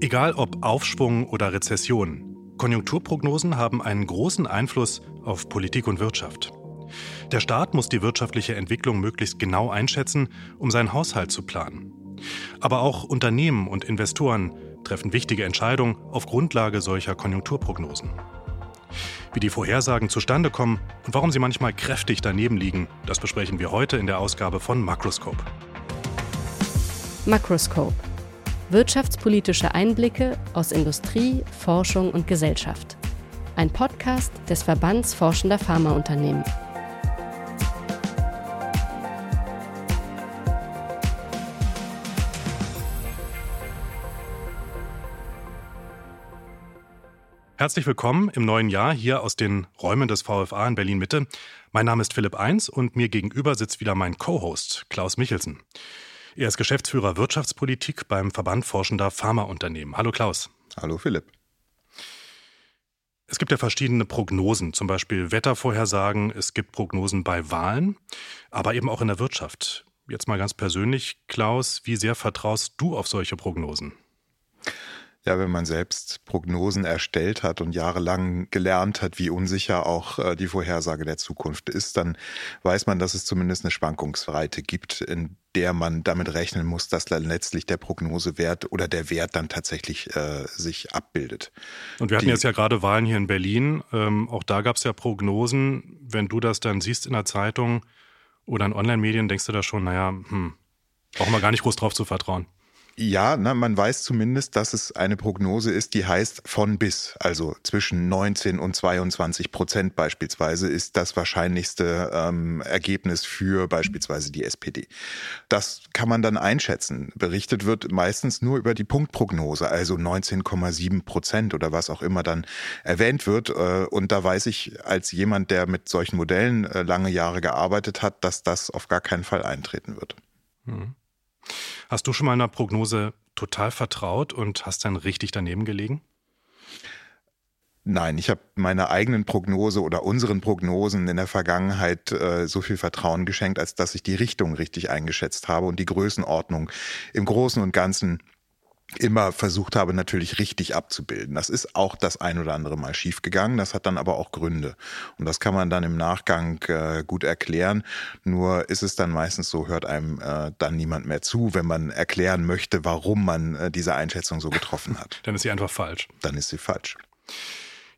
Egal ob Aufschwung oder Rezession, Konjunkturprognosen haben einen großen Einfluss auf Politik und Wirtschaft. Der Staat muss die wirtschaftliche Entwicklung möglichst genau einschätzen, um seinen Haushalt zu planen. Aber auch Unternehmen und Investoren treffen wichtige Entscheidungen auf Grundlage solcher Konjunkturprognosen. Wie die Vorhersagen zustande kommen und warum sie manchmal kräftig daneben liegen, das besprechen wir heute in der Ausgabe von Makroscope. Makroscope Wirtschaftspolitische Einblicke aus Industrie, Forschung und Gesellschaft. Ein Podcast des Verbands Forschender Pharmaunternehmen. Herzlich willkommen im neuen Jahr hier aus den Räumen des VFA in Berlin Mitte. Mein Name ist Philipp Eins und mir gegenüber sitzt wieder mein Co-Host Klaus Michelsen. Er ist Geschäftsführer Wirtschaftspolitik beim Verband Forschender Pharmaunternehmen. Hallo Klaus. Hallo Philipp. Es gibt ja verschiedene Prognosen, zum Beispiel Wettervorhersagen, es gibt Prognosen bei Wahlen, aber eben auch in der Wirtschaft. Jetzt mal ganz persönlich, Klaus, wie sehr vertraust du auf solche Prognosen? Ja, wenn man selbst Prognosen erstellt hat und jahrelang gelernt hat, wie unsicher auch äh, die Vorhersage der Zukunft ist, dann weiß man, dass es zumindest eine Schwankungsbreite gibt, in der man damit rechnen muss, dass dann letztlich der Prognosewert oder der Wert dann tatsächlich äh, sich abbildet. Und wir hatten die, jetzt ja gerade Wahlen hier in Berlin. Ähm, auch da gab es ja Prognosen. Wenn du das dann siehst in der Zeitung oder in Online-Medien, denkst du da schon, naja, hm, brauchen wir gar nicht groß drauf zu vertrauen. Ja, na, man weiß zumindest, dass es eine Prognose ist, die heißt von bis. Also zwischen 19 und 22 Prozent beispielsweise ist das wahrscheinlichste ähm, Ergebnis für beispielsweise die SPD. Das kann man dann einschätzen. Berichtet wird meistens nur über die Punktprognose, also 19,7 Prozent oder was auch immer dann erwähnt wird. Äh, und da weiß ich als jemand, der mit solchen Modellen äh, lange Jahre gearbeitet hat, dass das auf gar keinen Fall eintreten wird. Mhm. Hast du schon mal einer Prognose total vertraut und hast dann richtig daneben gelegen? Nein, ich habe meiner eigenen Prognose oder unseren Prognosen in der Vergangenheit äh, so viel Vertrauen geschenkt, als dass ich die Richtung richtig eingeschätzt habe und die Größenordnung im Großen und Ganzen immer versucht habe, natürlich richtig abzubilden. Das ist auch das ein oder andere Mal schiefgegangen. Das hat dann aber auch Gründe. Und das kann man dann im Nachgang äh, gut erklären. Nur ist es dann meistens so, hört einem äh, dann niemand mehr zu, wenn man erklären möchte, warum man äh, diese Einschätzung so getroffen hat. dann ist sie einfach falsch. Dann ist sie falsch.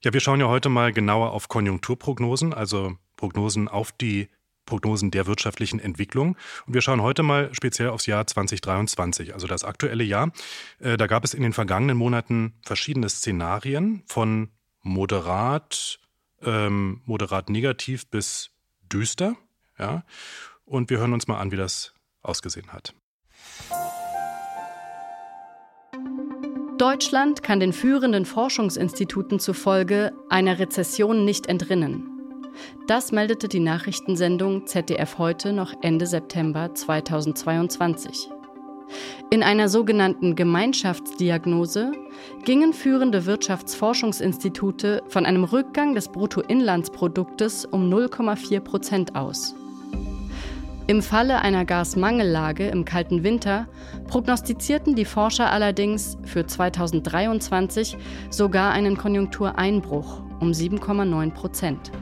Ja, wir schauen ja heute mal genauer auf Konjunkturprognosen, also Prognosen auf die Prognosen der wirtschaftlichen Entwicklung. Und wir schauen heute mal speziell aufs Jahr 2023, also das aktuelle Jahr. Äh, da gab es in den vergangenen Monaten verschiedene Szenarien von moderat, ähm, moderat negativ bis düster. Ja? Und wir hören uns mal an, wie das ausgesehen hat. Deutschland kann den führenden Forschungsinstituten zufolge einer Rezession nicht entrinnen. Das meldete die Nachrichtensendung ZDF heute noch Ende September 2022. In einer sogenannten Gemeinschaftsdiagnose gingen führende Wirtschaftsforschungsinstitute von einem Rückgang des Bruttoinlandsproduktes um 0,4 Prozent aus. Im Falle einer Gasmangellage im kalten Winter prognostizierten die Forscher allerdings für 2023 sogar einen Konjunktureinbruch um 7,9 Prozent.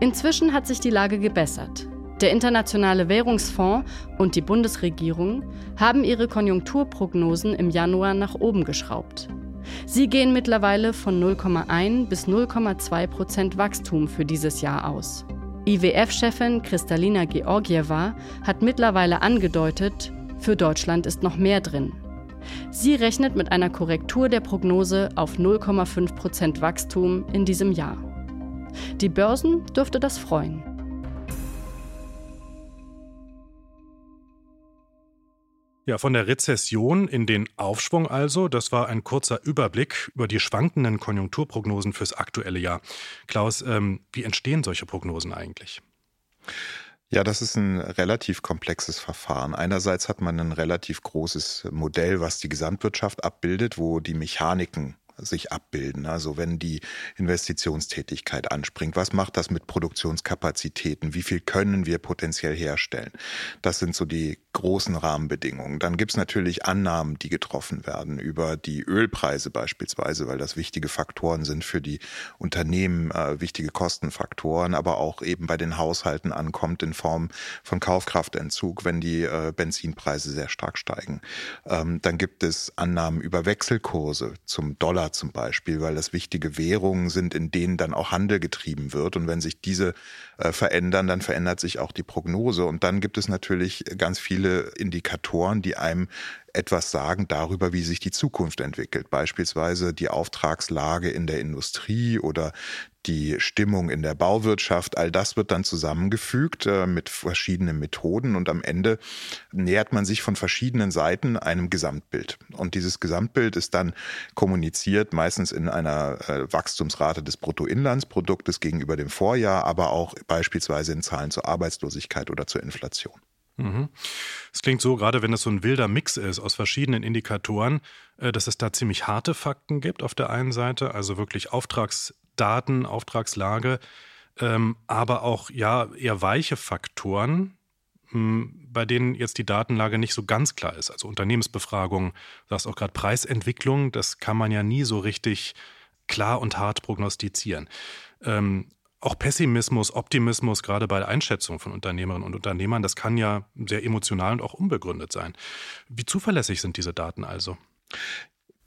Inzwischen hat sich die Lage gebessert. Der Internationale Währungsfonds und die Bundesregierung haben ihre Konjunkturprognosen im Januar nach oben geschraubt. Sie gehen mittlerweile von 0,1 bis 0,2 Prozent Wachstum für dieses Jahr aus. IWF-Chefin Kristalina Georgieva hat mittlerweile angedeutet, für Deutschland ist noch mehr drin. Sie rechnet mit einer Korrektur der Prognose auf 0,5 Prozent Wachstum in diesem Jahr. Die Börsen dürfte das freuen. Ja, von der Rezession in den Aufschwung also, das war ein kurzer Überblick über die schwankenden Konjunkturprognosen fürs aktuelle Jahr. Klaus, ähm, wie entstehen solche Prognosen eigentlich? Ja, das ist ein relativ komplexes Verfahren. Einerseits hat man ein relativ großes Modell, was die Gesamtwirtschaft abbildet, wo die Mechaniken sich abbilden. Also wenn die Investitionstätigkeit anspringt, was macht das mit Produktionskapazitäten? Wie viel können wir potenziell herstellen? Das sind so die großen Rahmenbedingungen. Dann gibt es natürlich Annahmen, die getroffen werden über die Ölpreise beispielsweise, weil das wichtige Faktoren sind für die Unternehmen, äh, wichtige Kostenfaktoren, aber auch eben bei den Haushalten ankommt in Form von Kaufkraftentzug, wenn die äh, Benzinpreise sehr stark steigen. Ähm, dann gibt es Annahmen über Wechselkurse zum Dollar zum Beispiel, weil das wichtige Währungen sind, in denen dann auch Handel getrieben wird. Und wenn sich diese äh, verändern, dann verändert sich auch die Prognose. Und dann gibt es natürlich ganz viele Indikatoren, die einem etwas sagen darüber, wie sich die Zukunft entwickelt. Beispielsweise die Auftragslage in der Industrie oder die Stimmung in der Bauwirtschaft, all das wird dann zusammengefügt äh, mit verschiedenen Methoden und am Ende nähert man sich von verschiedenen Seiten einem Gesamtbild. Und dieses Gesamtbild ist dann kommuniziert, meistens in einer äh, Wachstumsrate des Bruttoinlandsproduktes gegenüber dem Vorjahr, aber auch beispielsweise in Zahlen zur Arbeitslosigkeit oder zur Inflation. Mhm. Es klingt so, gerade wenn es so ein wilder Mix ist aus verschiedenen Indikatoren, äh, dass es da ziemlich harte Fakten gibt auf der einen Seite, also wirklich Auftragsdaten, Auftragslage, ähm, aber auch ja eher weiche Faktoren, hm, bei denen jetzt die Datenlage nicht so ganz klar ist. Also Unternehmensbefragung, du sagst auch gerade Preisentwicklung, das kann man ja nie so richtig klar und hart prognostizieren. Ähm, auch Pessimismus, Optimismus, gerade bei der Einschätzung von Unternehmerinnen und Unternehmern, das kann ja sehr emotional und auch unbegründet sein. Wie zuverlässig sind diese Daten also?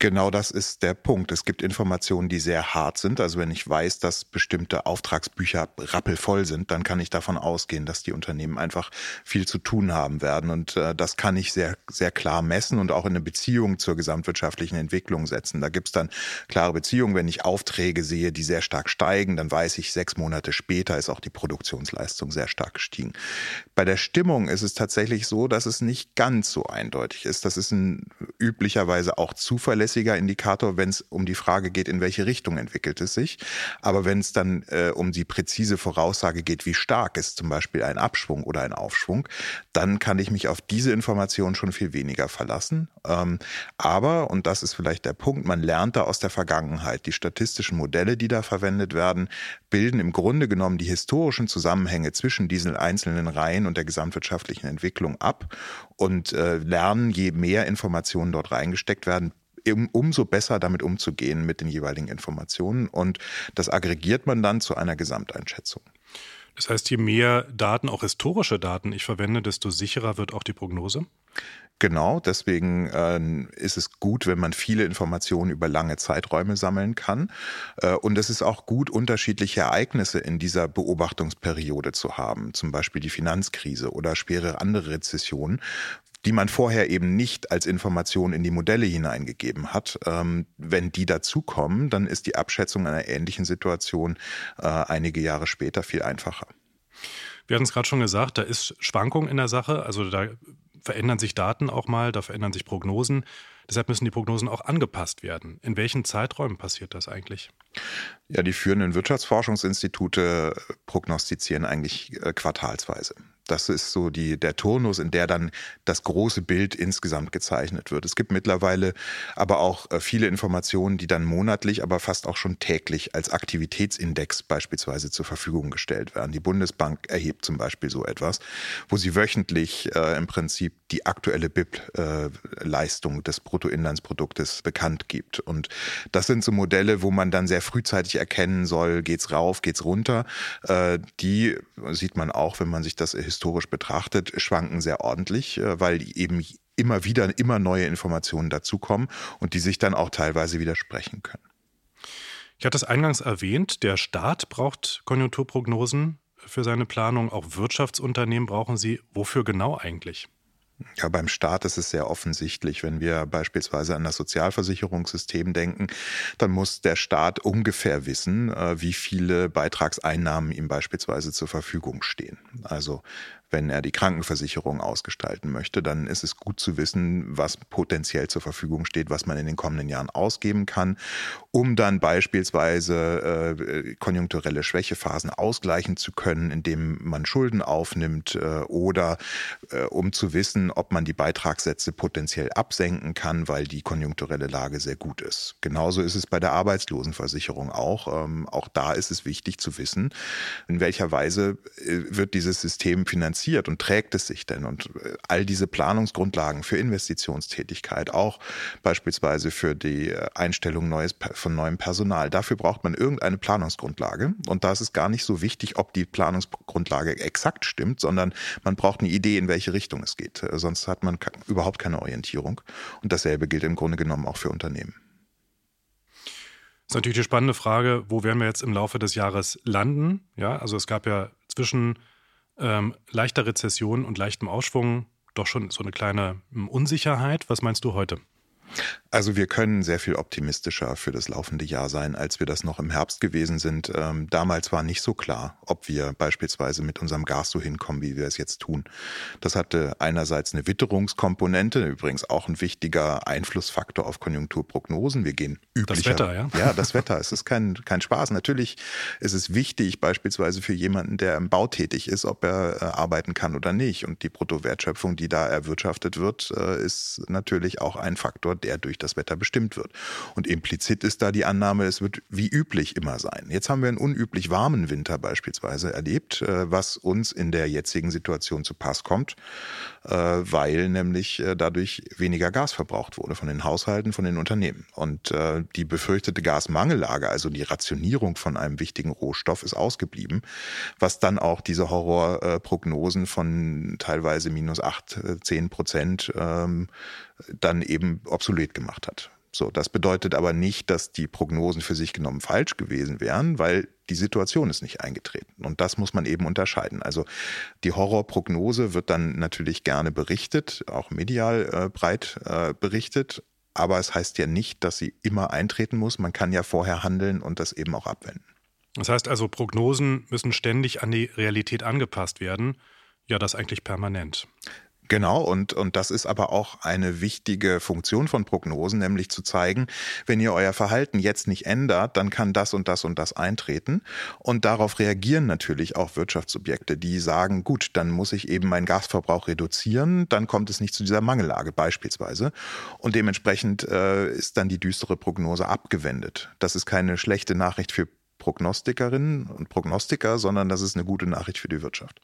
Genau das ist der Punkt. Es gibt Informationen, die sehr hart sind. Also wenn ich weiß, dass bestimmte Auftragsbücher rappelvoll sind, dann kann ich davon ausgehen, dass die Unternehmen einfach viel zu tun haben werden. Und äh, das kann ich sehr, sehr klar messen und auch in eine Beziehung zur gesamtwirtschaftlichen Entwicklung setzen. Da gibt es dann klare Beziehungen. Wenn ich Aufträge sehe, die sehr stark steigen, dann weiß ich, sechs Monate später ist auch die Produktionsleistung sehr stark gestiegen. Bei der Stimmung ist es tatsächlich so, dass es nicht ganz so eindeutig ist. Das ist ein üblicherweise auch zuverlässig zuverlässiger Indikator, wenn es um die Frage geht, in welche Richtung entwickelt es sich. Aber wenn es dann äh, um die präzise Voraussage geht, wie stark ist zum Beispiel ein Abschwung oder ein Aufschwung, dann kann ich mich auf diese Information schon viel weniger verlassen. Ähm, aber, und das ist vielleicht der Punkt, man lernt da aus der Vergangenheit. Die statistischen Modelle, die da verwendet werden, bilden im Grunde genommen die historischen Zusammenhänge zwischen diesen einzelnen Reihen und der gesamtwirtschaftlichen Entwicklung ab und äh, lernen, je mehr Informationen dort reingesteckt werden, umso besser damit umzugehen mit den jeweiligen Informationen. Und das aggregiert man dann zu einer Gesamteinschätzung. Das heißt, je mehr Daten, auch historische Daten ich verwende, desto sicherer wird auch die Prognose? Genau, deswegen äh, ist es gut, wenn man viele Informationen über lange Zeiträume sammeln kann. Äh, und es ist auch gut, unterschiedliche Ereignisse in dieser Beobachtungsperiode zu haben, zum Beispiel die Finanzkrise oder schwere andere Rezessionen, die man vorher eben nicht als Information in die Modelle hineingegeben hat. Ähm, wenn die dazukommen, dann ist die Abschätzung einer ähnlichen Situation äh, einige Jahre später viel einfacher. Wir hatten es gerade schon gesagt, da ist Schwankung in der Sache. Also da verändern sich Daten auch mal, da verändern sich Prognosen. Deshalb müssen die Prognosen auch angepasst werden. In welchen Zeiträumen passiert das eigentlich? Ja, die führenden Wirtschaftsforschungsinstitute prognostizieren eigentlich äh, quartalsweise. Das ist so die, der Turnus, in der dann das große Bild insgesamt gezeichnet wird. Es gibt mittlerweile aber auch äh, viele Informationen, die dann monatlich, aber fast auch schon täglich als Aktivitätsindex beispielsweise zur Verfügung gestellt werden. Die Bundesbank erhebt zum Beispiel so etwas, wo sie wöchentlich äh, im Prinzip die aktuelle BIP-Leistung des Bruttoinlandsproduktes bekannt gibt. Und das sind so Modelle, wo man dann sehr frühzeitig erkennen soll, geht's rauf, geht's runter. Äh, die sieht man auch, wenn man sich das historisch betrachtet, schwanken sehr ordentlich, äh, weil eben immer wieder immer neue Informationen dazukommen und die sich dann auch teilweise widersprechen können. Ich hatte es eingangs erwähnt, der Staat braucht Konjunkturprognosen für seine Planung, auch Wirtschaftsunternehmen brauchen sie. Wofür genau eigentlich? Ja, beim Staat ist es sehr offensichtlich. Wenn wir beispielsweise an das Sozialversicherungssystem denken, dann muss der Staat ungefähr wissen, äh, wie viele Beitragseinnahmen ihm beispielsweise zur Verfügung stehen. Also wenn er die Krankenversicherung ausgestalten möchte, dann ist es gut zu wissen, was potenziell zur Verfügung steht, was man in den kommenden Jahren ausgeben kann, um dann beispielsweise äh, konjunkturelle Schwächephasen ausgleichen zu können, indem man Schulden aufnimmt äh, oder äh, um zu wissen, ob man die Beitragssätze potenziell absenken kann, weil die konjunkturelle Lage sehr gut ist. Genauso ist es bei der Arbeitslosenversicherung auch. Ähm, auch da ist es wichtig zu wissen, in welcher Weise äh, wird dieses System finanziert finanziert und trägt es sich denn? Und äh, all diese Planungsgrundlagen für Investitionstätigkeit, auch beispielsweise für die äh, Einstellung neues, von neuem Personal, dafür braucht man irgendeine Planungsgrundlage. Und da ist es gar nicht so wichtig, ob die Planungsgrundlage exakt stimmt, sondern man braucht eine Idee, in welche Richtung es geht. Äh, sonst hat man überhaupt keine Orientierung. Und dasselbe gilt im Grunde genommen auch für Unternehmen. Das ist natürlich die spannende Frage, wo werden wir jetzt im Laufe des Jahres landen? Ja, also es gab ja zwischen ähm, leichter Rezession und leichtem Ausschwung doch schon so eine kleine hm, Unsicherheit. Was meinst du heute? Also wir können sehr viel optimistischer für das laufende Jahr sein, als wir das noch im Herbst gewesen sind. Ähm, damals war nicht so klar, ob wir beispielsweise mit unserem Gas so hinkommen, wie wir es jetzt tun. Das hatte einerseits eine Witterungskomponente, übrigens auch ein wichtiger Einflussfaktor auf Konjunkturprognosen. Wir gehen üblicher. Das Wetter, ja? Ja, das Wetter. Es ist kein, kein Spaß. Natürlich ist es wichtig, beispielsweise für jemanden, der im Bau tätig ist, ob er äh, arbeiten kann oder nicht. Und die Bruttowertschöpfung, die da erwirtschaftet wird, äh, ist natürlich auch ein Faktor, der durch das Wetter bestimmt wird. Und implizit ist da die Annahme, es wird wie üblich immer sein. Jetzt haben wir einen unüblich warmen Winter beispielsweise erlebt, äh, was uns in der jetzigen Situation zu Pass kommt, äh, weil nämlich äh, dadurch weniger Gas verbraucht wurde von den Haushalten, von den Unternehmen. Und die befürchtete Gasmangellage, also die Rationierung von einem wichtigen Rohstoff, ist ausgeblieben, was dann auch diese Horrorprognosen von teilweise minus acht, zehn Prozent ähm, dann eben obsolet gemacht hat. So, das bedeutet aber nicht, dass die Prognosen für sich genommen falsch gewesen wären, weil die Situation ist nicht eingetreten. Und das muss man eben unterscheiden. Also die Horrorprognose wird dann natürlich gerne berichtet, auch medial äh, breit äh, berichtet. Aber es heißt ja nicht, dass sie immer eintreten muss. Man kann ja vorher handeln und das eben auch abwenden. Das heißt also, Prognosen müssen ständig an die Realität angepasst werden. Ja, das eigentlich permanent. Genau, und, und das ist aber auch eine wichtige Funktion von Prognosen, nämlich zu zeigen, wenn ihr euer Verhalten jetzt nicht ändert, dann kann das und das und das eintreten. Und darauf reagieren natürlich auch Wirtschaftssubjekte, die sagen, gut, dann muss ich eben meinen Gasverbrauch reduzieren, dann kommt es nicht zu dieser Mangellage beispielsweise. Und dementsprechend äh, ist dann die düstere Prognose abgewendet. Das ist keine schlechte Nachricht für Prognostikerinnen und Prognostiker, sondern das ist eine gute Nachricht für die Wirtschaft.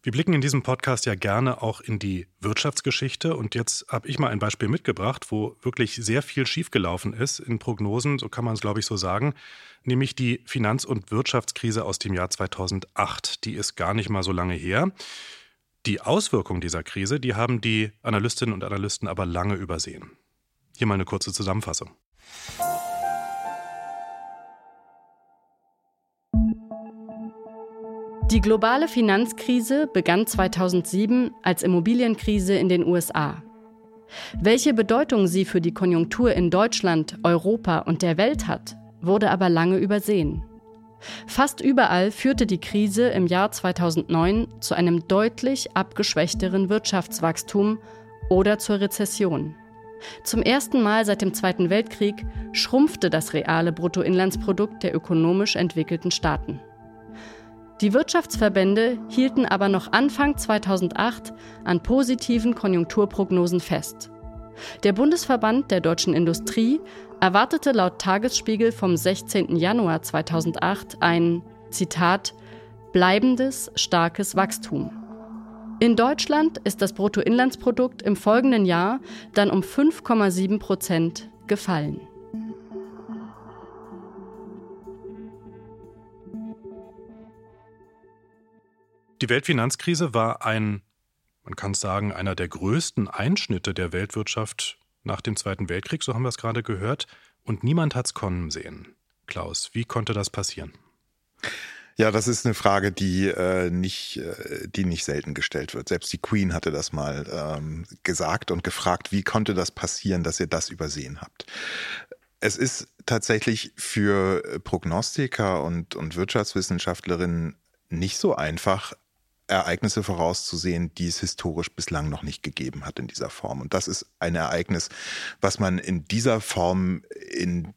Wir blicken in diesem Podcast ja gerne auch in die Wirtschaftsgeschichte und jetzt habe ich mal ein Beispiel mitgebracht, wo wirklich sehr viel schiefgelaufen ist in Prognosen, so kann man es glaube ich so sagen, nämlich die Finanz- und Wirtschaftskrise aus dem Jahr 2008. Die ist gar nicht mal so lange her. Die Auswirkungen dieser Krise, die haben die Analystinnen und Analysten aber lange übersehen. Hier mal eine kurze Zusammenfassung. Die globale Finanzkrise begann 2007 als Immobilienkrise in den USA. Welche Bedeutung sie für die Konjunktur in Deutschland, Europa und der Welt hat, wurde aber lange übersehen. Fast überall führte die Krise im Jahr 2009 zu einem deutlich abgeschwächteren Wirtschaftswachstum oder zur Rezession. Zum ersten Mal seit dem Zweiten Weltkrieg schrumpfte das reale Bruttoinlandsprodukt der ökonomisch entwickelten Staaten. Die Wirtschaftsverbände hielten aber noch Anfang 2008 an positiven Konjunkturprognosen fest. Der Bundesverband der deutschen Industrie erwartete laut Tagesspiegel vom 16. Januar 2008 ein, Zitat, bleibendes, starkes Wachstum. In Deutschland ist das Bruttoinlandsprodukt im folgenden Jahr dann um 5,7 Prozent gefallen. Die Weltfinanzkrise war ein, man kann sagen, einer der größten Einschnitte der Weltwirtschaft nach dem Zweiten Weltkrieg, so haben wir es gerade gehört, und niemand hat es kommen sehen. Klaus, wie konnte das passieren? Ja, das ist eine Frage, die äh, nicht, äh, die nicht selten gestellt wird. Selbst die Queen hatte das mal ähm, gesagt und gefragt, wie konnte das passieren, dass ihr das übersehen habt? Es ist tatsächlich für Prognostiker und, und Wirtschaftswissenschaftlerinnen nicht so einfach, Ereignisse vorauszusehen, die es historisch bislang noch nicht gegeben hat in dieser Form. Und das ist ein Ereignis, was man in dieser Form in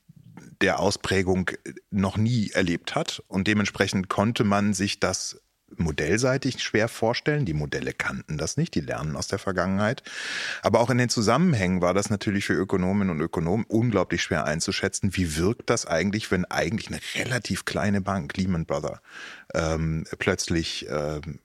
der Ausprägung noch nie erlebt hat. Und dementsprechend konnte man sich das modellseitig schwer vorstellen. Die Modelle kannten das nicht, die lernen aus der Vergangenheit. Aber auch in den Zusammenhängen war das natürlich für Ökonominnen und Ökonomen unglaublich schwer einzuschätzen. Wie wirkt das eigentlich, wenn eigentlich eine relativ kleine Bank, Lehman Brothers, ähm, plötzlich ähm,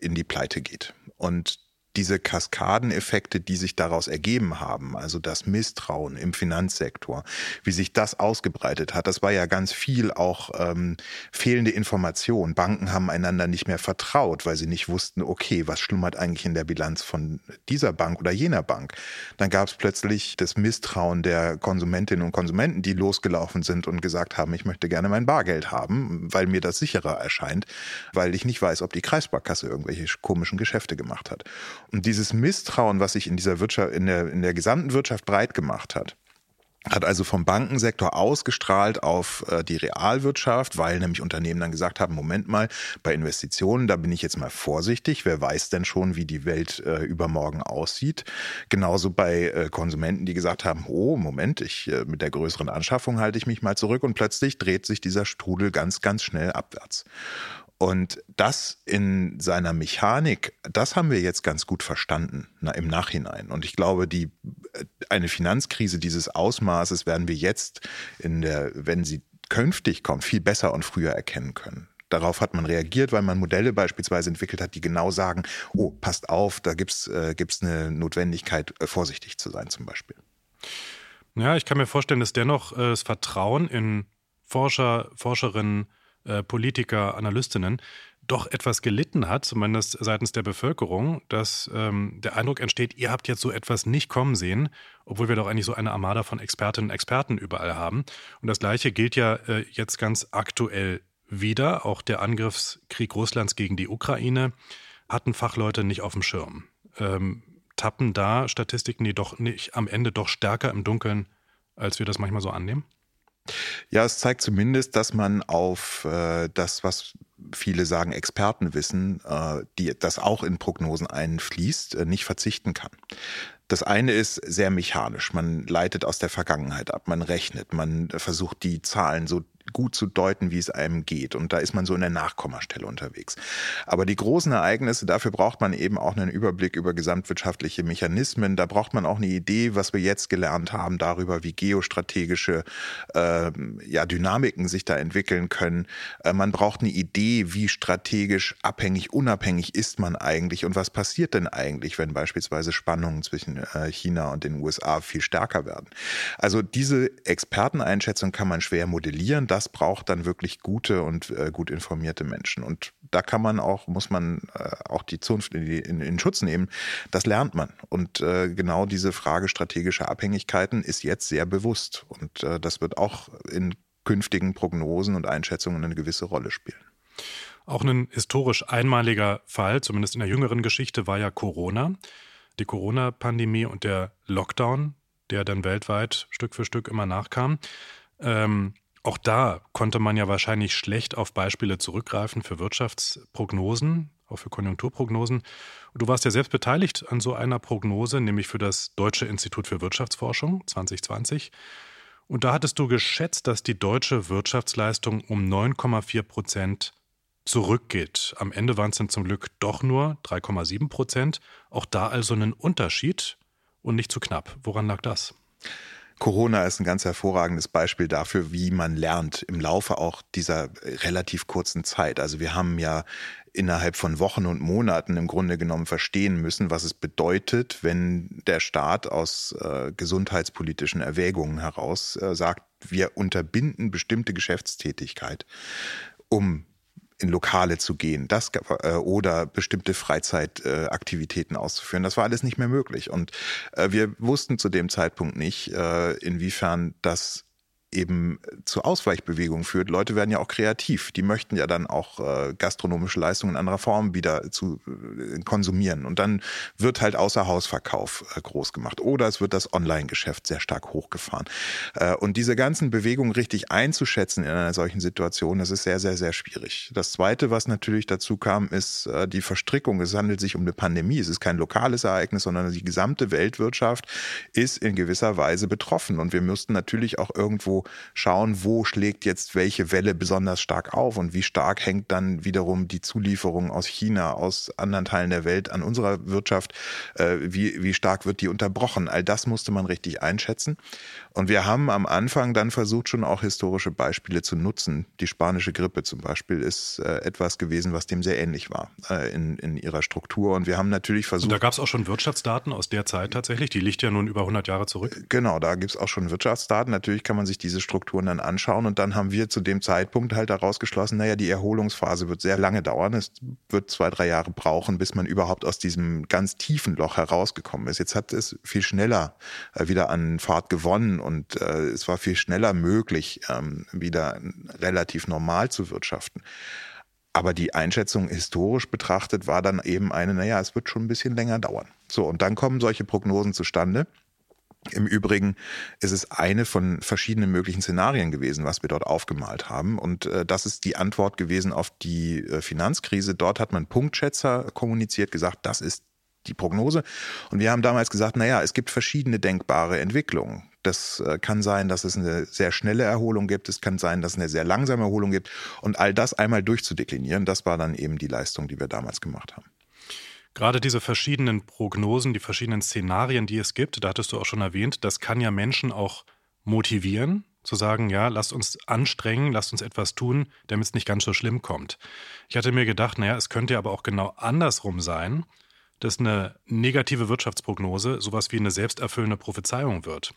in die Pleite geht? Und diese Kaskadeneffekte, die sich daraus ergeben haben, also das Misstrauen im Finanzsektor, wie sich das ausgebreitet hat, das war ja ganz viel auch ähm, fehlende Information. Banken haben einander nicht mehr vertraut, weil sie nicht wussten, okay, was schlummert eigentlich in der Bilanz von dieser Bank oder jener Bank. Dann gab es plötzlich das Misstrauen der Konsumentinnen und Konsumenten, die losgelaufen sind und gesagt haben, ich möchte gerne mein Bargeld haben, weil mir das sicherer erscheint, weil ich nicht weiß, ob die Kreissparkasse irgendwelche komischen Geschäfte gemacht hat. Und dieses Misstrauen, was sich in dieser Wirtschaft, in der, in der gesamten Wirtschaft breit gemacht hat, hat also vom Bankensektor ausgestrahlt auf äh, die Realwirtschaft, weil nämlich Unternehmen dann gesagt haben, Moment mal, bei Investitionen, da bin ich jetzt mal vorsichtig, wer weiß denn schon, wie die Welt äh, übermorgen aussieht. Genauso bei äh, Konsumenten, die gesagt haben, oh, Moment, ich äh, mit der größeren Anschaffung halte ich mich mal zurück und plötzlich dreht sich dieser Strudel ganz, ganz schnell abwärts. Und das in seiner Mechanik, das haben wir jetzt ganz gut verstanden na, im Nachhinein. Und ich glaube, die, äh, eine Finanzkrise dieses Ausmaßes werden wir jetzt in der, wenn sie künftig kommt, viel besser und früher erkennen können. Darauf hat man reagiert, weil man Modelle beispielsweise entwickelt hat, die genau sagen, oh, passt auf, da gibt's äh, gibt's eine Notwendigkeit, äh, vorsichtig zu sein zum Beispiel. Ja, ich kann mir vorstellen, dass dennoch äh, das Vertrauen in Forscher, Forscherinnen, äh, Politiker, Analystinnen doch etwas gelitten hat, zumindest seitens der Bevölkerung, dass ähm, der Eindruck entsteht, ihr habt jetzt so etwas nicht kommen sehen, obwohl wir doch eigentlich so eine Armada von Expertinnen und Experten überall haben. Und das Gleiche gilt ja äh, jetzt ganz aktuell wieder. Auch der Angriffskrieg Russlands gegen die Ukraine hatten Fachleute nicht auf dem Schirm. Ähm, tappen da Statistiken, die doch nicht am Ende doch stärker im Dunkeln, als wir das manchmal so annehmen? Ja, es zeigt zumindest, dass man auf äh, das, was viele sagen Expertenwissen, äh, die das auch in Prognosen einfließt, äh, nicht verzichten kann. Das eine ist sehr mechanisch. Man leitet aus der Vergangenheit ab, man rechnet, man versucht die Zahlen so gut zu deuten, wie es einem geht. Und da ist man so in der Nachkommastelle unterwegs. Aber die großen Ereignisse, dafür braucht man eben auch einen Überblick über gesamtwirtschaftliche Mechanismen. Da braucht man auch eine Idee, was wir jetzt gelernt haben darüber, wie geostrategische äh, ja, Dynamiken sich da entwickeln können. Äh, man braucht eine Idee, wie strategisch abhängig, unabhängig ist man eigentlich und was passiert denn eigentlich, wenn beispielsweise Spannungen zwischen äh, China und den USA viel stärker werden. Also diese Experteneinschätzung kann man schwer modellieren. Das braucht dann wirklich gute und äh, gut informierte Menschen. Und da kann man auch, muss man äh, auch die Zunft in, in, in, Schutz nehmen. Das lernt man. Und äh, genau diese Frage strategischer Abhängigkeiten ist jetzt sehr bewusst. Und äh, das wird auch in künftigen Prognosen und Einschätzungen eine gewisse Rolle spielen. Auch ein historisch einmaliger Fall, zumindest in der jüngeren Geschichte, war ja Corona. Die Corona-Pandemie und der Lockdown, der dann weltweit Stück für Stück immer nachkam. Ähm, auch da konnte man ja wahrscheinlich schlecht auf Beispiele zurückgreifen für Wirtschaftsprognosen, auch für Konjunkturprognosen. Du warst ja selbst beteiligt an so einer Prognose, nämlich für das Deutsche Institut für Wirtschaftsforschung 2020. Und da hattest du geschätzt, dass die deutsche Wirtschaftsleistung um 9,4 Prozent zurückgeht. Am Ende waren es dann zum Glück doch nur 3,7 Prozent. Auch da also ein Unterschied und nicht zu knapp. Woran lag das? Corona ist ein ganz hervorragendes Beispiel dafür, wie man lernt im Laufe auch dieser relativ kurzen Zeit. Also wir haben ja innerhalb von Wochen und Monaten im Grunde genommen verstehen müssen, was es bedeutet, wenn der Staat aus äh, gesundheitspolitischen Erwägungen heraus äh, sagt, wir unterbinden bestimmte Geschäftstätigkeit, um in Lokale zu gehen, das äh, oder bestimmte Freizeitaktivitäten äh, auszuführen. Das war alles nicht mehr möglich. Und äh, wir wussten zu dem Zeitpunkt nicht, äh, inwiefern das eben zu Ausweichbewegungen führt. Leute werden ja auch kreativ. Die möchten ja dann auch äh, gastronomische Leistungen in anderer Form wieder zu äh, konsumieren. Und dann wird halt Außerhausverkauf äh, groß gemacht. Oder es wird das Online-Geschäft sehr stark hochgefahren. Äh, und diese ganzen Bewegungen richtig einzuschätzen in einer solchen Situation, das ist sehr, sehr, sehr schwierig. Das Zweite, was natürlich dazu kam, ist äh, die Verstrickung. Es handelt sich um eine Pandemie. Es ist kein lokales Ereignis, sondern die gesamte Weltwirtschaft ist in gewisser Weise betroffen. Und wir müssten natürlich auch irgendwo schauen, wo schlägt jetzt welche Welle besonders stark auf und wie stark hängt dann wiederum die Zulieferung aus China, aus anderen Teilen der Welt an unserer Wirtschaft, äh, wie, wie stark wird die unterbrochen. All das musste man richtig einschätzen. Und wir haben am Anfang dann versucht, schon auch historische Beispiele zu nutzen. Die spanische Grippe zum Beispiel ist äh, etwas gewesen, was dem sehr ähnlich war äh, in, in ihrer Struktur. Und wir haben natürlich versucht. Und da gab es auch schon Wirtschaftsdaten aus der Zeit tatsächlich. Die liegt ja nun über 100 Jahre zurück. Genau, da gibt es auch schon Wirtschaftsdaten. Natürlich kann man sich diese Strukturen dann anschauen. Und dann haben wir zu dem Zeitpunkt halt daraus geschlossen, naja, die Erholungsphase wird sehr lange dauern. Es wird zwei, drei Jahre brauchen, bis man überhaupt aus diesem ganz tiefen Loch herausgekommen ist. Jetzt hat es viel schneller äh, wieder an Fahrt gewonnen und äh, es war viel schneller möglich, ähm, wieder relativ normal zu wirtschaften. Aber die Einschätzung historisch betrachtet war dann eben eine, naja, es wird schon ein bisschen länger dauern. So, und dann kommen solche Prognosen zustande. Im Übrigen ist es eine von verschiedenen möglichen Szenarien gewesen, was wir dort aufgemalt haben. Und äh, das ist die Antwort gewesen auf die äh, Finanzkrise. Dort hat man Punktschätzer kommuniziert, gesagt, das ist die Prognose. Und wir haben damals gesagt, naja, es gibt verschiedene denkbare Entwicklungen. Das äh, kann sein, dass es eine sehr schnelle Erholung gibt. Es kann sein, dass es eine sehr langsame Erholung gibt. Und all das einmal durchzudeklinieren, das war dann eben die Leistung, die wir damals gemacht haben. Gerade diese verschiedenen Prognosen, die verschiedenen Szenarien, die es gibt, da hattest du auch schon erwähnt, das kann ja Menschen auch motivieren, zu sagen, ja, lasst uns anstrengen, lasst uns etwas tun, damit es nicht ganz so schlimm kommt. Ich hatte mir gedacht, naja, es könnte aber auch genau andersrum sein, dass eine negative Wirtschaftsprognose sowas wie eine selbsterfüllende Prophezeiung wird.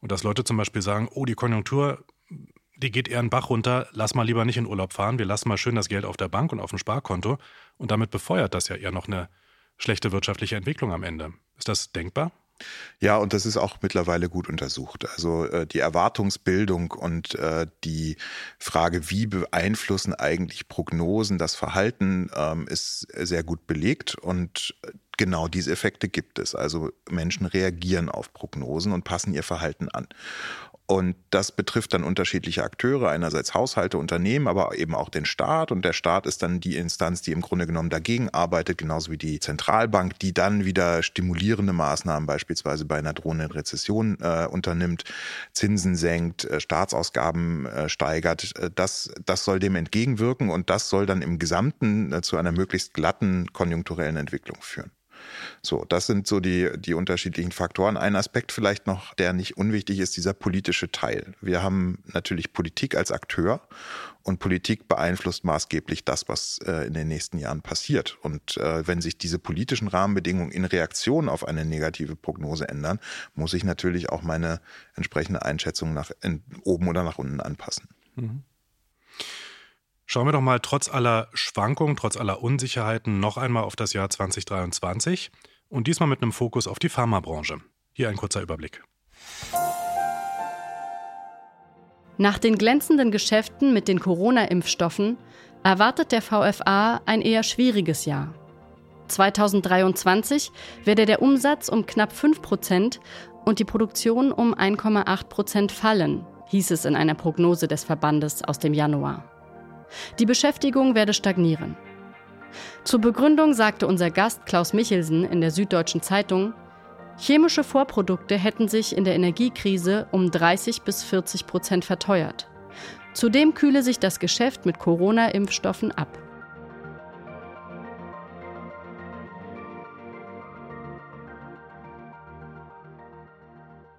Und dass Leute zum Beispiel sagen, oh, die Konjunktur, die geht eher einen Bach runter, lass mal lieber nicht in Urlaub fahren, wir lassen mal schön das Geld auf der Bank und auf dem Sparkonto. Und damit befeuert das ja eher noch eine schlechte wirtschaftliche Entwicklung am Ende. Ist das denkbar? Ja, und das ist auch mittlerweile gut untersucht. Also äh, die Erwartungsbildung und äh, die Frage, wie beeinflussen eigentlich Prognosen das Verhalten, ähm, ist sehr gut belegt und genau diese Effekte gibt es. Also Menschen reagieren auf Prognosen und passen ihr Verhalten an. Und das betrifft dann unterschiedliche Akteure, einerseits Haushalte, Unternehmen, aber eben auch den Staat. Und der Staat ist dann die Instanz, die im Grunde genommen dagegen arbeitet, genauso wie die Zentralbank, die dann wieder stimulierende Maßnahmen beispielsweise bei einer drohenden Rezession äh, unternimmt, Zinsen senkt, äh, Staatsausgaben äh, steigert. Äh, das, das soll dem entgegenwirken und das soll dann im Gesamten äh, zu einer möglichst glatten konjunkturellen Entwicklung führen. So, das sind so die, die unterschiedlichen Faktoren. Ein Aspekt vielleicht noch, der nicht unwichtig ist, dieser politische Teil. Wir haben natürlich Politik als Akteur und Politik beeinflusst maßgeblich das, was äh, in den nächsten Jahren passiert. Und äh, wenn sich diese politischen Rahmenbedingungen in Reaktion auf eine negative Prognose ändern, muss ich natürlich auch meine entsprechende Einschätzung nach in, oben oder nach unten anpassen. Mhm. Schauen wir doch mal trotz aller Schwankungen, trotz aller Unsicherheiten noch einmal auf das Jahr 2023 und diesmal mit einem Fokus auf die Pharmabranche. Hier ein kurzer Überblick. Nach den glänzenden Geschäften mit den Corona-Impfstoffen erwartet der VFA ein eher schwieriges Jahr. 2023 werde der Umsatz um knapp 5 Prozent und die Produktion um 1,8 Prozent fallen, hieß es in einer Prognose des Verbandes aus dem Januar. Die Beschäftigung werde stagnieren. Zur Begründung sagte unser Gast Klaus Michelsen in der Süddeutschen Zeitung, chemische Vorprodukte hätten sich in der Energiekrise um 30 bis 40 Prozent verteuert. Zudem kühle sich das Geschäft mit Corona-Impfstoffen ab.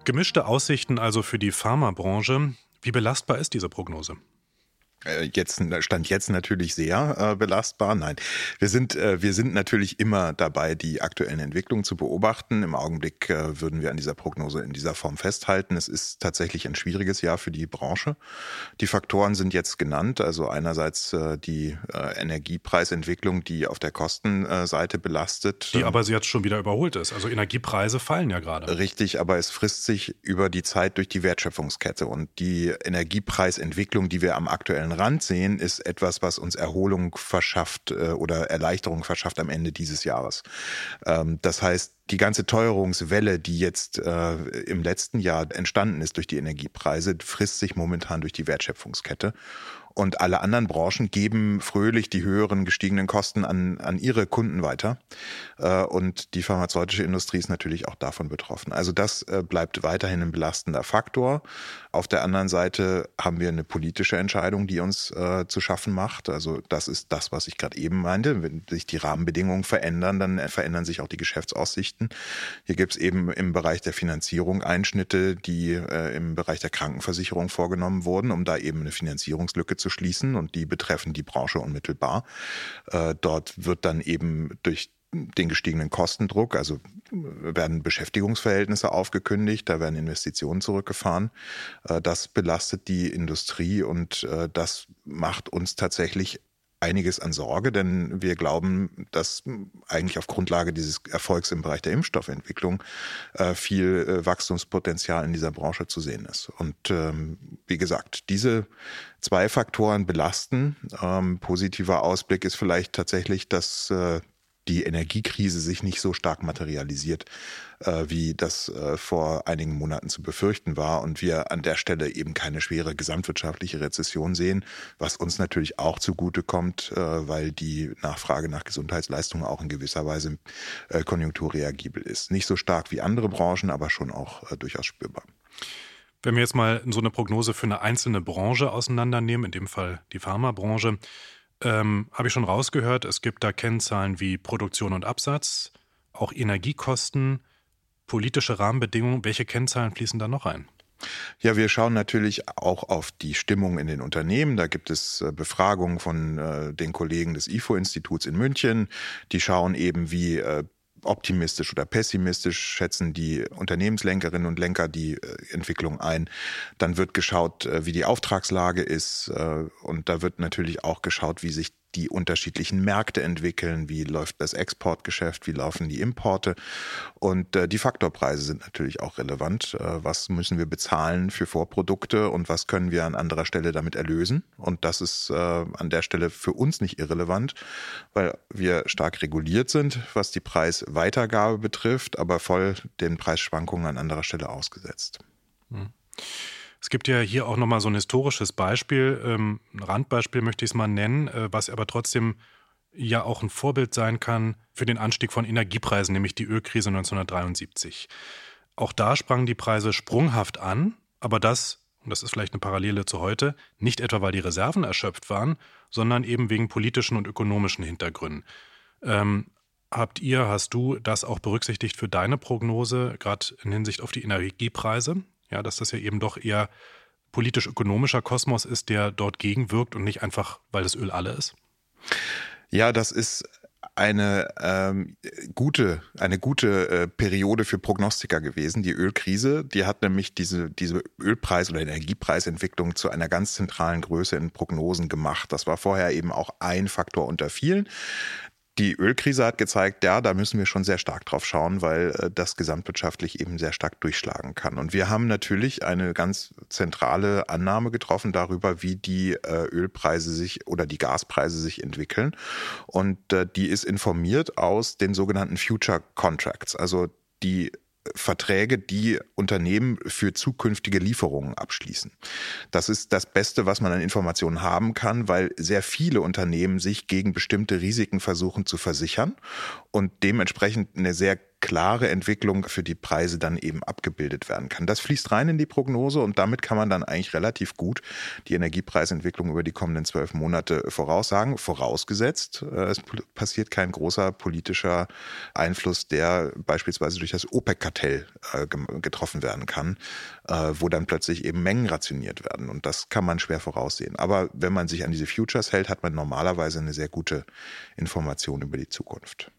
Gemischte Aussichten also für die Pharmabranche. Wie belastbar ist diese Prognose? Äh, jetzt stand jetzt natürlich sehr äh, belastbar. Nein, wir sind äh, wir sind natürlich immer dabei, die aktuellen Entwicklungen zu beobachten. Im Augenblick äh, würden wir an dieser Prognose in dieser Form festhalten. Es ist tatsächlich ein schwieriges Jahr für die Branche. Die Faktoren sind jetzt genannt. Also einerseits äh, die äh, Energiepreisentwicklung, die auf der Kostenseite belastet, die aber jetzt schon wieder überholt ist. Also Energiepreise fallen ja gerade. Richtig, aber es frisst sich über die Zeit durch die Wertschöpfungskette und die Energiepreisentwicklung, die wir am aktuellen Rand sehen, ist etwas, was uns Erholung verschafft äh, oder Erleichterung verschafft am Ende dieses Jahres. Ähm, das heißt, die ganze Teuerungswelle, die jetzt äh, im letzten Jahr entstanden ist durch die Energiepreise, frisst sich momentan durch die Wertschöpfungskette. Und alle anderen Branchen geben fröhlich die höheren gestiegenen Kosten an, an ihre Kunden weiter. Äh, und die pharmazeutische Industrie ist natürlich auch davon betroffen. Also das äh, bleibt weiterhin ein belastender Faktor. Auf der anderen Seite haben wir eine politische Entscheidung, die uns äh, zu schaffen macht. Also das ist das, was ich gerade eben meinte. Wenn sich die Rahmenbedingungen verändern, dann verändern sich auch die Geschäftsaussichten. Hier gibt es eben im Bereich der Finanzierung Einschnitte, die im Bereich der Krankenversicherung vorgenommen wurden, um da eben eine Finanzierungslücke zu schließen und die betreffen die Branche unmittelbar. Äh, dort wird dann eben durch den gestiegenen Kostendruck, also werden Beschäftigungsverhältnisse aufgekündigt, da werden Investitionen zurückgefahren. Äh, das belastet die Industrie und äh, das macht uns tatsächlich einiges an Sorge, denn wir glauben, dass eigentlich auf Grundlage dieses Erfolgs im Bereich der Impfstoffentwicklung äh, viel äh, Wachstumspotenzial in dieser Branche zu sehen ist. Und ähm, wie gesagt, diese zwei Faktoren belasten. Ähm, positiver Ausblick ist vielleicht tatsächlich, dass äh, die Energiekrise sich nicht so stark materialisiert, äh, wie das äh, vor einigen Monaten zu befürchten war und wir an der Stelle eben keine schwere gesamtwirtschaftliche Rezession sehen, was uns natürlich auch zugute kommt, äh, weil die Nachfrage nach Gesundheitsleistungen auch in gewisser Weise äh, konjunkturreagibel ist. Nicht so stark wie andere Branchen, aber schon auch äh, durchaus spürbar. Wenn wir jetzt mal so eine Prognose für eine einzelne Branche auseinandernehmen, in dem Fall die Pharmabranche, ähm, habe ich schon rausgehört, es gibt da Kennzahlen wie Produktion und Absatz, auch Energiekosten, politische Rahmenbedingungen. Welche Kennzahlen fließen da noch ein? Ja, wir schauen natürlich auch auf die Stimmung in den Unternehmen. Da gibt es äh, Befragungen von äh, den Kollegen des IFO-Instituts in München. Die schauen eben, wie äh, optimistisch oder pessimistisch schätzen die Unternehmenslenkerinnen und Lenker die äh, Entwicklung ein. Dann wird geschaut, äh, wie die Auftragslage ist äh, und da wird natürlich auch geschaut, wie sich die unterschiedlichen Märkte entwickeln, wie läuft das Exportgeschäft, wie laufen die Importe und äh, die Faktorpreise sind natürlich auch relevant. Äh, was müssen wir bezahlen für Vorprodukte und was können wir an anderer Stelle damit erlösen? Und das ist äh, an der Stelle für uns nicht irrelevant, weil wir stark reguliert sind, was die Preisweitergabe betrifft, aber voll den Preisschwankungen an anderer Stelle ausgesetzt. Hm. Es gibt ja hier auch nochmal so ein historisches Beispiel, ähm, ein Randbeispiel möchte ich es mal nennen, äh, was aber trotzdem ja auch ein Vorbild sein kann für den Anstieg von Energiepreisen, nämlich die Ölkrise 1973. Auch da sprangen die Preise sprunghaft an, aber das, und das ist vielleicht eine Parallele zu heute, nicht etwa weil die Reserven erschöpft waren, sondern eben wegen politischen und ökonomischen Hintergründen. Ähm, habt ihr, hast du das auch berücksichtigt für deine Prognose, gerade in Hinsicht auf die Energiepreise? Ja, dass das ja eben doch eher politisch-ökonomischer Kosmos ist, der dort gegenwirkt und nicht einfach, weil das Öl alle ist? Ja, das ist eine ähm, gute, eine gute äh, Periode für Prognostiker gewesen. Die Ölkrise, die hat nämlich diese, diese Ölpreis- oder Energiepreisentwicklung zu einer ganz zentralen Größe in Prognosen gemacht. Das war vorher eben auch ein Faktor unter vielen die Ölkrise hat gezeigt, ja, da müssen wir schon sehr stark drauf schauen, weil äh, das gesamtwirtschaftlich eben sehr stark durchschlagen kann. Und wir haben natürlich eine ganz zentrale Annahme getroffen darüber, wie die äh, Ölpreise sich oder die Gaspreise sich entwickeln. Und äh, die ist informiert aus den sogenannten Future Contracts, also die Verträge, die Unternehmen für zukünftige Lieferungen abschließen. Das ist das Beste, was man an Informationen haben kann, weil sehr viele Unternehmen sich gegen bestimmte Risiken versuchen zu versichern und dementsprechend eine sehr klare Entwicklung für die Preise dann eben abgebildet werden kann. Das fließt rein in die Prognose und damit kann man dann eigentlich relativ gut die Energiepreisentwicklung über die kommenden zwölf Monate voraussagen, vorausgesetzt, äh, es passiert kein großer politischer Einfluss, der beispielsweise durch das OPEC-Kartell äh, getroffen werden kann, äh, wo dann plötzlich eben Mengen rationiert werden. Und das kann man schwer voraussehen. Aber wenn man sich an diese Futures hält, hat man normalerweise eine sehr gute Information über die Zukunft.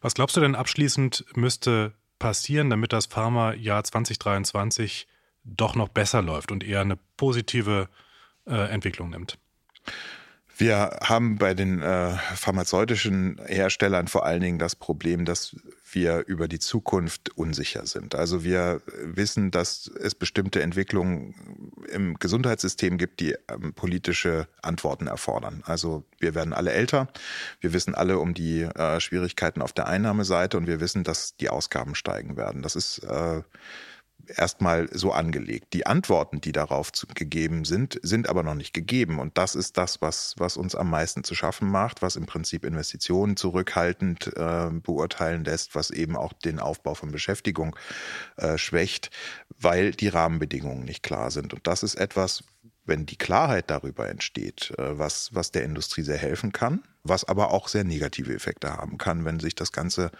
Was glaubst du denn abschließend müsste passieren, damit das Pharma-Jahr 2023 doch noch besser läuft und eher eine positive äh, Entwicklung nimmt? Wir haben bei den äh, pharmazeutischen Herstellern vor allen Dingen das Problem, dass wir über die Zukunft unsicher sind. Also wir wissen, dass es bestimmte Entwicklungen im Gesundheitssystem gibt, die ähm, politische Antworten erfordern. Also wir werden alle älter, wir wissen alle um die äh, Schwierigkeiten auf der Einnahmeseite und wir wissen, dass die Ausgaben steigen werden. Das ist äh, erstmal so angelegt. Die Antworten, die darauf gegeben sind, sind aber noch nicht gegeben. Und das ist das, was, was uns am meisten zu schaffen macht, was im Prinzip Investitionen zurückhaltend äh, beurteilen lässt, was eben auch den Aufbau von Beschäftigung äh, schwächt, weil die Rahmenbedingungen nicht klar sind. Und das ist etwas, wenn die Klarheit darüber entsteht, äh, was, was der Industrie sehr helfen kann, was aber auch sehr negative Effekte haben kann, wenn sich das Ganze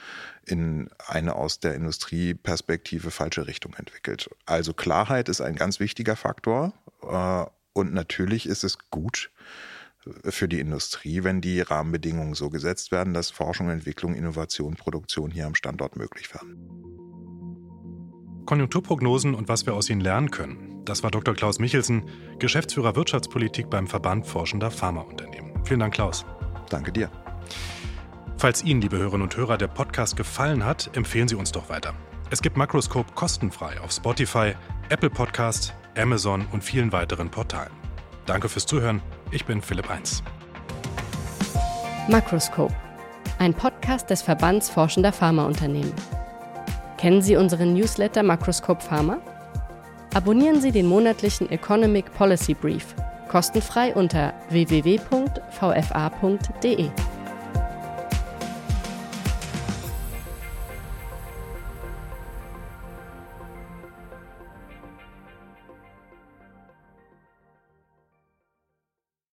in eine aus der Industrieperspektive falsche Richtung entwickelt. Also Klarheit ist ein ganz wichtiger Faktor äh, und natürlich ist es gut, für die Industrie, wenn die Rahmenbedingungen so gesetzt werden, dass Forschung, Entwicklung, Innovation, Produktion hier am Standort möglich werden. Konjunkturprognosen und was wir aus ihnen lernen können. Das war Dr. Klaus Michelsen, Geschäftsführer Wirtschaftspolitik beim Verband Forschender Pharmaunternehmen. Vielen Dank, Klaus. Danke dir. Falls Ihnen, liebe Hörerinnen und Hörer, der Podcast gefallen hat, empfehlen Sie uns doch weiter. Es gibt Makroscope kostenfrei auf Spotify, Apple Podcast, Amazon und vielen weiteren Portalen. Danke fürs Zuhören. Ich bin Philipp Eins. Makroscope, ein Podcast des Verbands Forschender Pharmaunternehmen. Kennen Sie unseren Newsletter Makroscope Pharma? Abonnieren Sie den monatlichen Economic Policy Brief kostenfrei unter www.vfa.de.